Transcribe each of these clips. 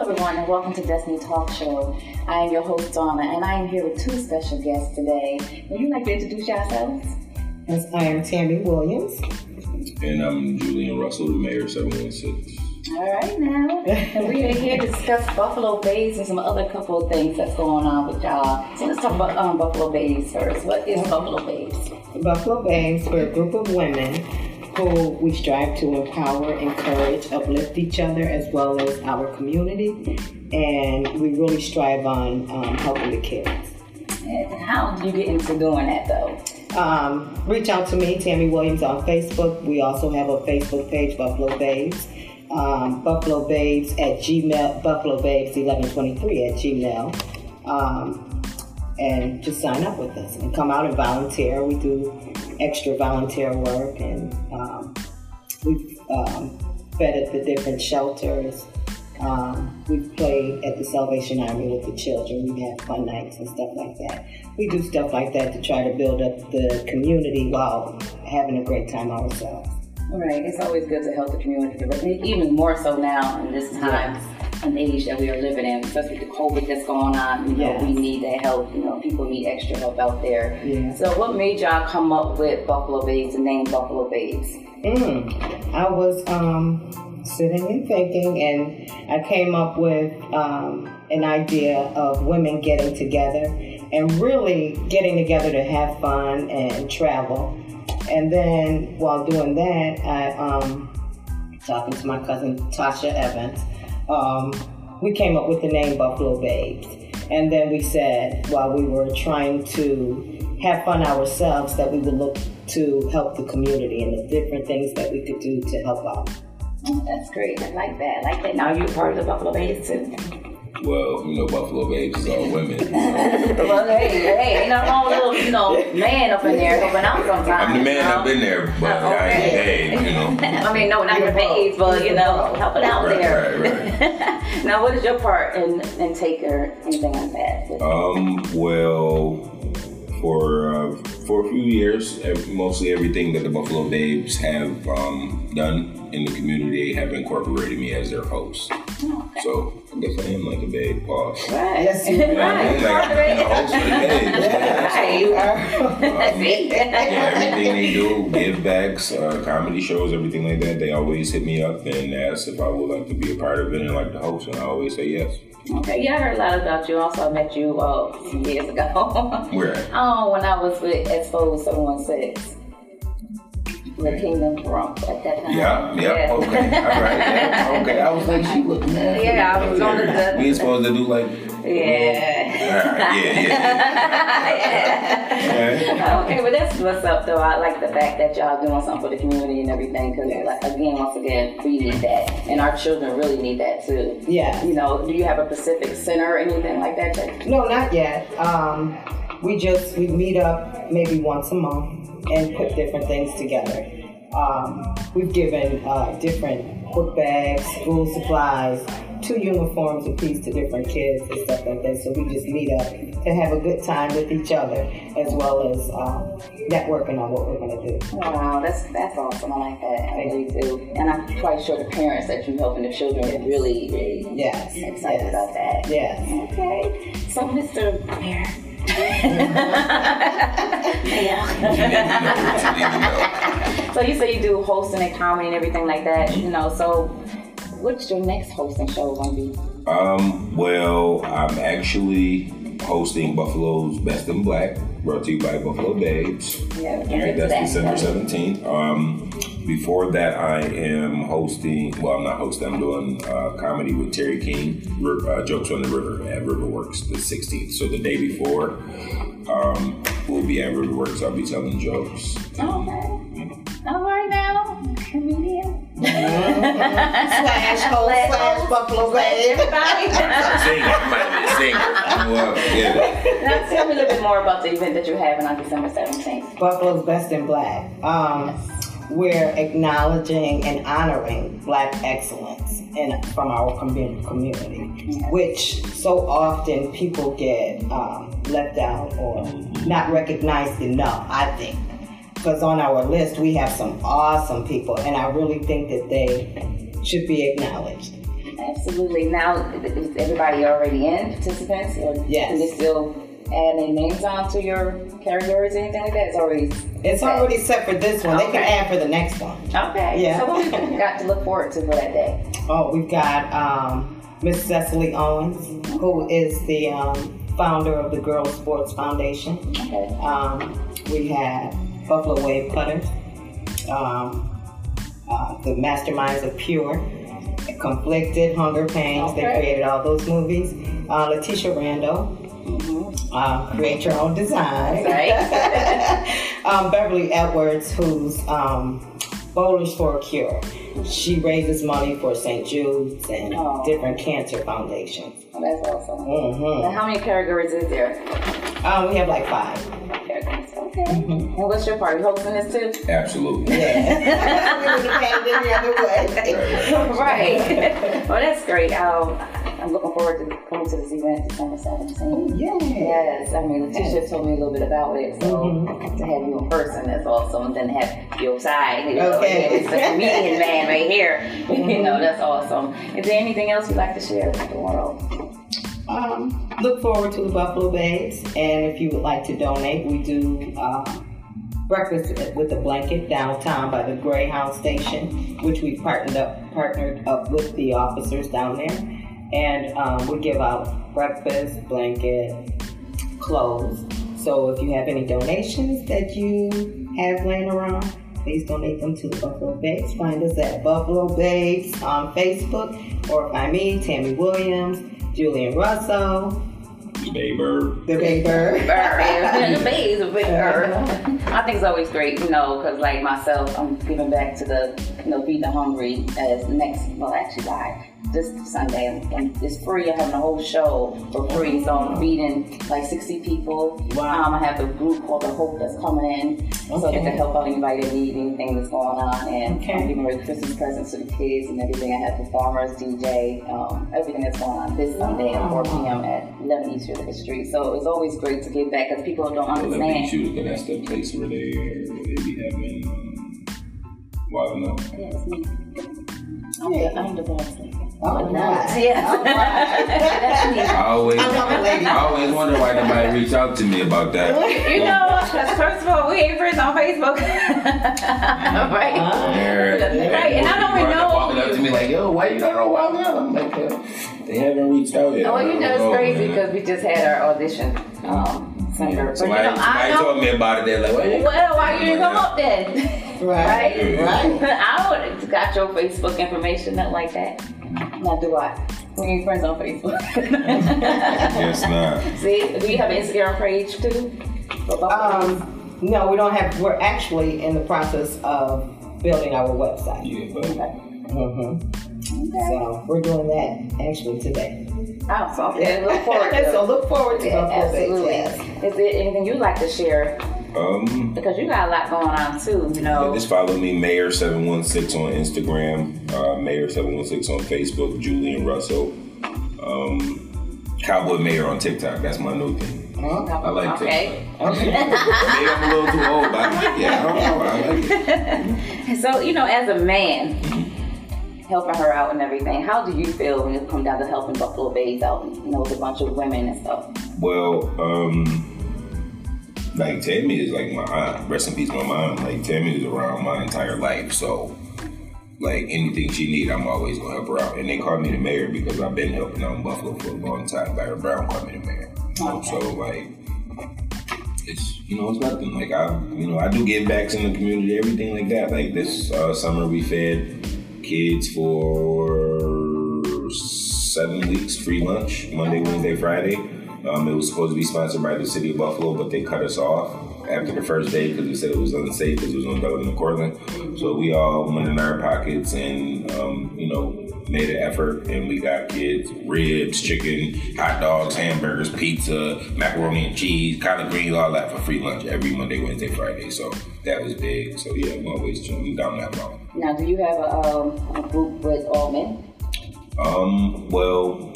Hello, everyone, and welcome to Destiny Talk Show. I am your host, Donna, and I am here with two special guests today. Would you like to introduce yourselves? Yes, I am Tami Williams. And I'm Julian Russell, the mayor of 716. All right, now. and we are here to discuss Buffalo Babes and some other couple of things that's going on with y'all. So let's talk about um, Buffalo Babes first. What is Buffalo Babes? Buffalo Babes, we're a group of women who we strive to empower, encourage, uplift each other as well as our community. And we really strive on um, helping the kids. And how did you get into doing that though? Um, reach out to me, Tami Williams, on Facebook. We also have a Facebook page, Buffalo Babes. Um, Buffalo Babes at Gmail, Buffalo Babes 1123 at Gmail. Um, and just sign up with us and come out and volunteer. We do extra volunteer work and um, we've um, fed at the different shelters. Um, we've played at the Salvation Army with the children. We have fun nights and stuff like that. We do stuff like that to try to build up the community while having a great time ourselves. Right, it's always good to help the community, but even more so now in this time yes. And age that we are living in, especially the COVID that's going on. You know, yes. we need that help. You know, people need extra help out there. Yeah. So, what made y'all come up with Buffalo Babes, the name Buffalo Babes? Mm, I was um, sitting and thinking, and I came up with um, an idea of women getting together and really getting together to have fun and travel and then while doing that, I um, talking to my cousin Tasha Evans, um, we came up with the name Buffalo Babes. And then we said while we were trying to have fun ourselves that we would look to help the community and the different things that we could do to help out. Oh, that's great. I like that. I like that. Now you're part of the Buffalo Babes too. Well, you know, Buffalo Babes is all women. well, hey, hey, ain't nothing wrong with a little, you know, man up in there helping out sometimes. I'm the man you know? up in there, but okay. I ain't babe, you know. I mean, no, not the paid, but, you know, helping out right, there. Right, right. now, what is your part in, in Take or anything like that? Um, well, for uh, for a few years, mostly everything that the Buffalo Babes have um, done in the community have incorporated me as their host. Okay. So I guess I am like a babe boss. Right. Yes, you are. Right. Like, I'm the host of the babes. Right. You are. Um, yeah, everything they do, give backs, uh, comedy shows, everything like that, they always hit me up and ask if I would like to be a part of it and like the host, and I always say yes. Okay, yeah, I heard a lot about you. Also, I met you uh, some years ago. Where? Oh, when I was with Expo 716 the kingdom from at that time. Yeah, yeah, yeah. okay, all right, yeah, okay. I was like, she looked mad. Yeah, I was on the. We supposed to do like. Yeah. yeah, yeah. yeah. okay, but that's what's up though. I like the fact that y'all doing something for the community and everything because, like, again, once again, we need that, and our children really need that too. Yeah. You know, do you have a Pacific Center or anything like that? Jay? No, not yet. Um, we just we meet up maybe once a month and put different things together. Um, we've given uh, different book bags, school supplies, two uniforms apiece to different kids and stuff like that. So we just meet up to have a good time with each other as well as um, networking on what we're going to do. Wow, that's that's awesome. I like that. I really do. And I'm quite sure the parents that you're helping the children are really, really yes. excited yes. about that. Yes. Okay. So, Mr. Mayor so you say you do hosting and comedy and everything like that, you know. So what's your next hosting show gonna be? Um, well, I'm actually hosting Buffalo's Best in Black, brought to you by Buffalo Babes. Yeah, All right, that's that. December seventeenth. Um, before that, I am hosting. Well, I'm not hosting. I'm doing uh, comedy with Terry King, uh, Jokes on the River at Riverworks, the 16th. So the day before, um, we'll be at Riverworks. I'll be telling jokes. Okay. All right now, comedian. slash host slash Buffalo Bay. Everybody. sing, everybody sing. Well, yeah. Now tell me a little bit more about the event that you're having on December 17th. Buffalo's Best in Black. Um, yes we're acknowledging and honoring black excellence in, from our community, which so often people get um, left out or not recognized enough, I think. Because on our list, we have some awesome people, and I really think that they should be acknowledged. Absolutely. Now, is everybody already in participants? Or Yes. Can they still add their names on to your categories or anything like that? It's already. It's set. already set for this one. They can add for the next one. Okay. Yeah. So what we got to look forward to for that day? Oh, we've got um, Miss Cecily Owens, who is the um, founder of the Girls Sports Foundation. Okay. Um, we have Buffalo Wave Cutters, um, uh, the Masterminds of Pure, Conflicted, Hunger Pains. They created all those movies. Uh, Letitia Randall, uh, create your own design. Right. um, Beverly Edwards, who's um, Bowlers for a Cure. She raises money for St. Jude's and Oh. different cancer foundations. Oh, that's awesome. hmm Now, how many categories is there? Um, we have like five. Categories. Okay. Mm-hmm. And what's your part? You hosting this too? Absolutely. Yeah. we would have had any other way. right. well, that's great. Um, I'm looking forward to coming to this event December 17th. Yeah. Yes, I mean, Letitia told me a little bit about it, so mm-hmm. to have you in person, is awesome. And then have you outside, you know, Okay. it's a comedian man right here. Mm-hmm. You know, that's awesome. Is there anything else you'd like to share with the world? Um, look forward to the Buffalo Babes, and if you would like to donate, we do uh, breakfast with a blanket downtown by the Greyhound Station, which we partnered up partnered up with the officers down there, and um, we give out breakfast, blanket, clothes. So if you have any donations that you have laying around, please donate them to the Buffalo Babes. Find us at Buffalo Babes on Facebook, or find me, Tami Williams, Julian Russell, Baber. the Big Bird. Bird. the bays of big bird. I think it's always great, you know, because like myself, I'm giving back to the, you know, Feed the Hungry as next, well, actually, by this Sunday, and, and it's free. I'm having a whole show for free, so I'm feeding like 60 people. Wow. Um, I have a group called The Hope that's coming in, so they Okay. can help out anybody that need anything that's going on, and Okay. I'm giving away Christmas presents to the kids and everything. I have performers, DJ, um, everything that's going on this Sunday at 4 p.m. at 11 East River Street. So it's always great to give back because people don't Well, let me understand. shoot because that's the place where they, where they be having. Um, well, I don't. Yeah, it's me. I'm the, I'm the boss lady. Oh, But nice. Yeah. All right. I always, I love it, lady. I always wonder why nobody reach out to me about that. You know, 'cause first of all, we ain't friends on Facebook. right? They're- Right, and I don't even know- Walking up to me like, yo, why you don't know why Out? I'm like, uh, they haven't reached out yet. Oh, I you know, it's crazy because we just had our audition um, Sunday. Yeah, But you Somebody, know, somebody know. told me about it. They're like, why you- Well, why you didn't come up then? Right. Right? Right. I would have got your Facebook information, nothing like that. Now, do I? We ain't friends on Facebook. Yes, not. See, do you have an Instagram page too? For both of? Um, no, we don't have. We're actually in the process of building our website. Yeah, but Okay. hmm Okay. So we're doing that actually today. Oh, so okay. Look forward to so look forward to Yeah, absolutely. yes. Is there anything you'd like to share? Um, Because you got a lot going on too, you yeah, know. just follow me, Mayor716 on Instagram, uh, Mayor716 on Facebook, Julian Russell, um, Cowboy Mayor on TikTok. That's my new thing. I like Okay. Okay. Maybe I'm a little too old, but I like it. I don't know. I like it. So, you know, as a man, helping her out and everything, how do you feel when it comes down to helping Buffalo Bays out, you know, with a bunch of women and stuff? Well, um, like Tami is like my aunt. Rest in peace, my mom. Like Tami is around my entire life, so like anything she need, I'm always gonna help her out. And they call me the mayor because I've been helping out in Buffalo for a long time. Byron Brown called me the mayor. So like, it's you know it's nothing. Like I, you know, I do give backs in the community, everything like that. Like this uh, summer, we fed kids for seven weeks free lunch Monday, Wednesday, Friday. Um, it was supposed to be sponsored by the city of Buffalo, but they cut us off after the first day because they said it was unsafe because it was on Dublin and Cortland. So we all went in our pockets and um, you know made an effort, and we got kids ribs, chicken, hot dogs, hamburgers, pizza, macaroni and cheese, collard greens, all that for free lunch every Monday, Wednesday, Friday. So that was big. So yeah, I'm always I'm down that long. Now, do you have a, um, a group with all men? Um, well,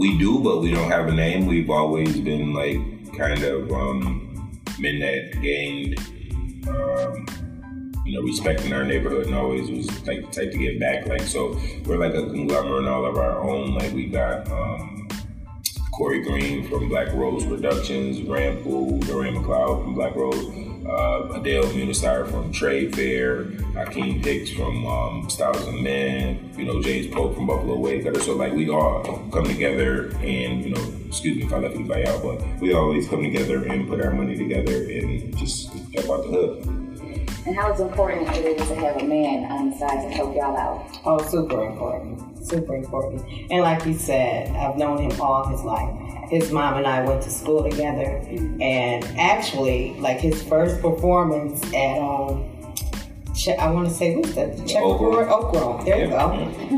we do, but we don't have a name. We've always been like kind of um, men that gained, um, you know, respecting our neighborhood and always was like the type to get back. Like, so we're like a conglomerate all of our own. Like, we got um, Corey Green from Black Rose Productions, Rand Poole, Dorian McLeod from Black Rose, uh, Adele Munisar from Trade Fair, Hakeem Hicks from um, Styles and Men, you know, James Pope from Buffalo Waycutter. So, like, we all come together and, you know, excuse me if I left anybody out, but we always come together and put our money together and just help out the hood. And how it's important it is to have a man on the side to help y'all out. Oh, super important. Super important. And like you said, I've known him all his life. His mom and I went to school together. And actually, like his first performance at, um, I want to say, what's that? The Checkerboard? Oak Grove. There you go.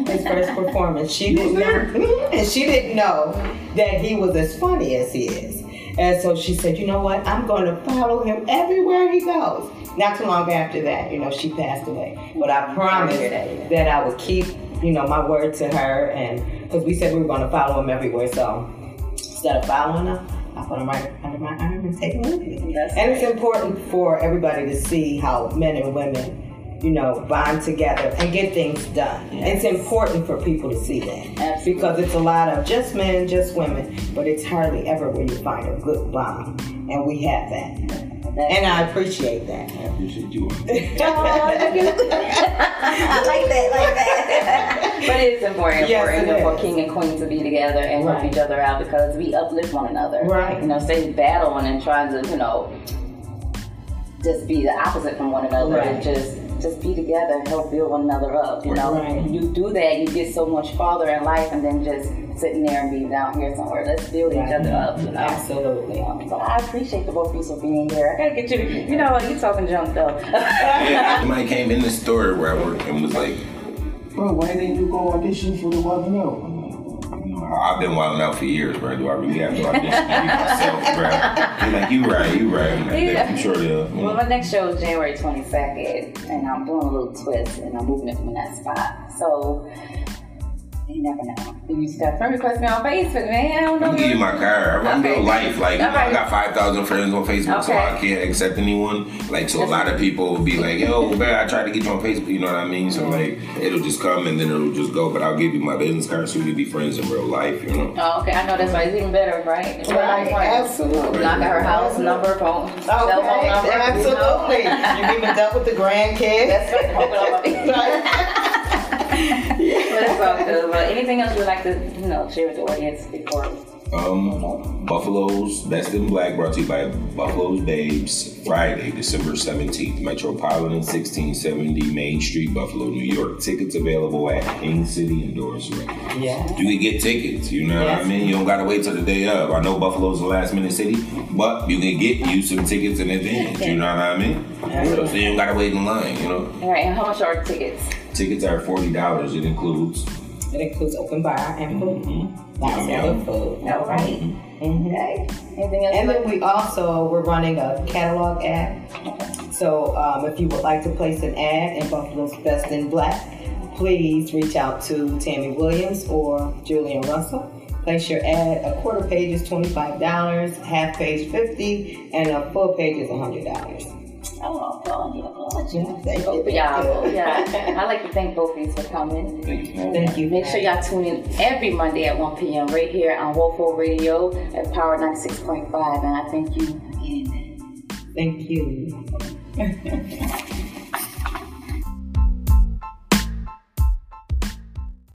His first performance. She didn't know, and she didn't know that he was as funny as he is. And so she said, you know what? I'm going to follow him everywhere he goes. Not too long after that, you know, she passed away. But I promised that, that I would keep, you know, my word to her, and because we said we were going to follow him everywhere. So instead of following him, I put him right under my arm and take him with me. That's and it's important for everybody to see how men and women, you know, bond together and get things done. It's important for people to see that Absolutely. because it's a lot of just men, just women, but it's hardly ever where you find a good bond, and we have that. And I appreciate that. I appreciate you. I like that, like that. but it's important Yes, for, it know, for king and queen to be together and Right. help each other out because we uplift one another. Right. You know, say battling and trying to, you know, just be the opposite from one another Right. and just just be together, help build one another up. You know, Right. you do that, you get so much farther in life, and then just sitting there and being down here somewhere. Let's build each other up. You know. Absolutely. Um, but I appreciate the both of you for being here. I gotta get you. You know what? You talking junk though. Yeah, somebody came in the store where I work and was like, Bro, why didn't you go audition for the Wild Out? I've been wilding out for years, bro. Do I really have to audition myself, bro? You're like, you right, you right. I'm, like, Yeah. I'm sure they'll. Well, my next show is January 22nd, and I'm doing a little twist, and I'm moving it from that spot. So, you never know. You just got friend request me on Facebook, man. I don't know. I'm gonna give you my card. I'm Okay. real life. Like, you know, I got 5,000 friends on Facebook, so I can't accept anyone. Like, so a lot of people will be like, yo, man, I tried to get you on Facebook, you know what I mean? So, mm-hmm. like, it'll just come and then it'll just go, but I'll give you my business card so we can be friends in real life, you know? Oh, okay, I know that's why it's even better, right? Right, absolutely. Knock out her house number, phone, cell phone Okay, number. absolutely. You know? You even up with the grandkids. That's right. Hope it all- That's uh, all good. But anything else you would like to, you know, share with the audience before? Um, Buffalo's Best in Black brought to you by Buffalo's Babes, Friday, December 17th, Metropolitan 1670 Main Street, Buffalo, New York. Tickets available at King City Indoors Arena. Yeah. You can get tickets, you know what I mean? You don't gotta wait till the day of. I know Buffalo's a last minute city, but you can get you some tickets in advance, you know what I mean? So, so you don't gotta wait in line, you know? All right, and how much are tickets? Tickets are $40. It includes It includes open bar and food. Lots of Yum, good food. All right. Mhm. Okay. Anything else? And then we also we're running a catalog ad. So um, if you would like to place an ad in Buffalo's Best in Black, please reach out to Tami Williams or Julian Russell. Place your ad. A quarter page is twenty five dollars, half page fifty, and a full page is hundred dollars. Oh, applaud you, applaud. Thank Both you. of y'all. Yeah. I like to thank both of you for coming. Thank you. Thank you. Make sure y'all tune in every Monday at 1 p.m. right here on Wolfo Radio at Power 96.5. And I thank you again. Thank you.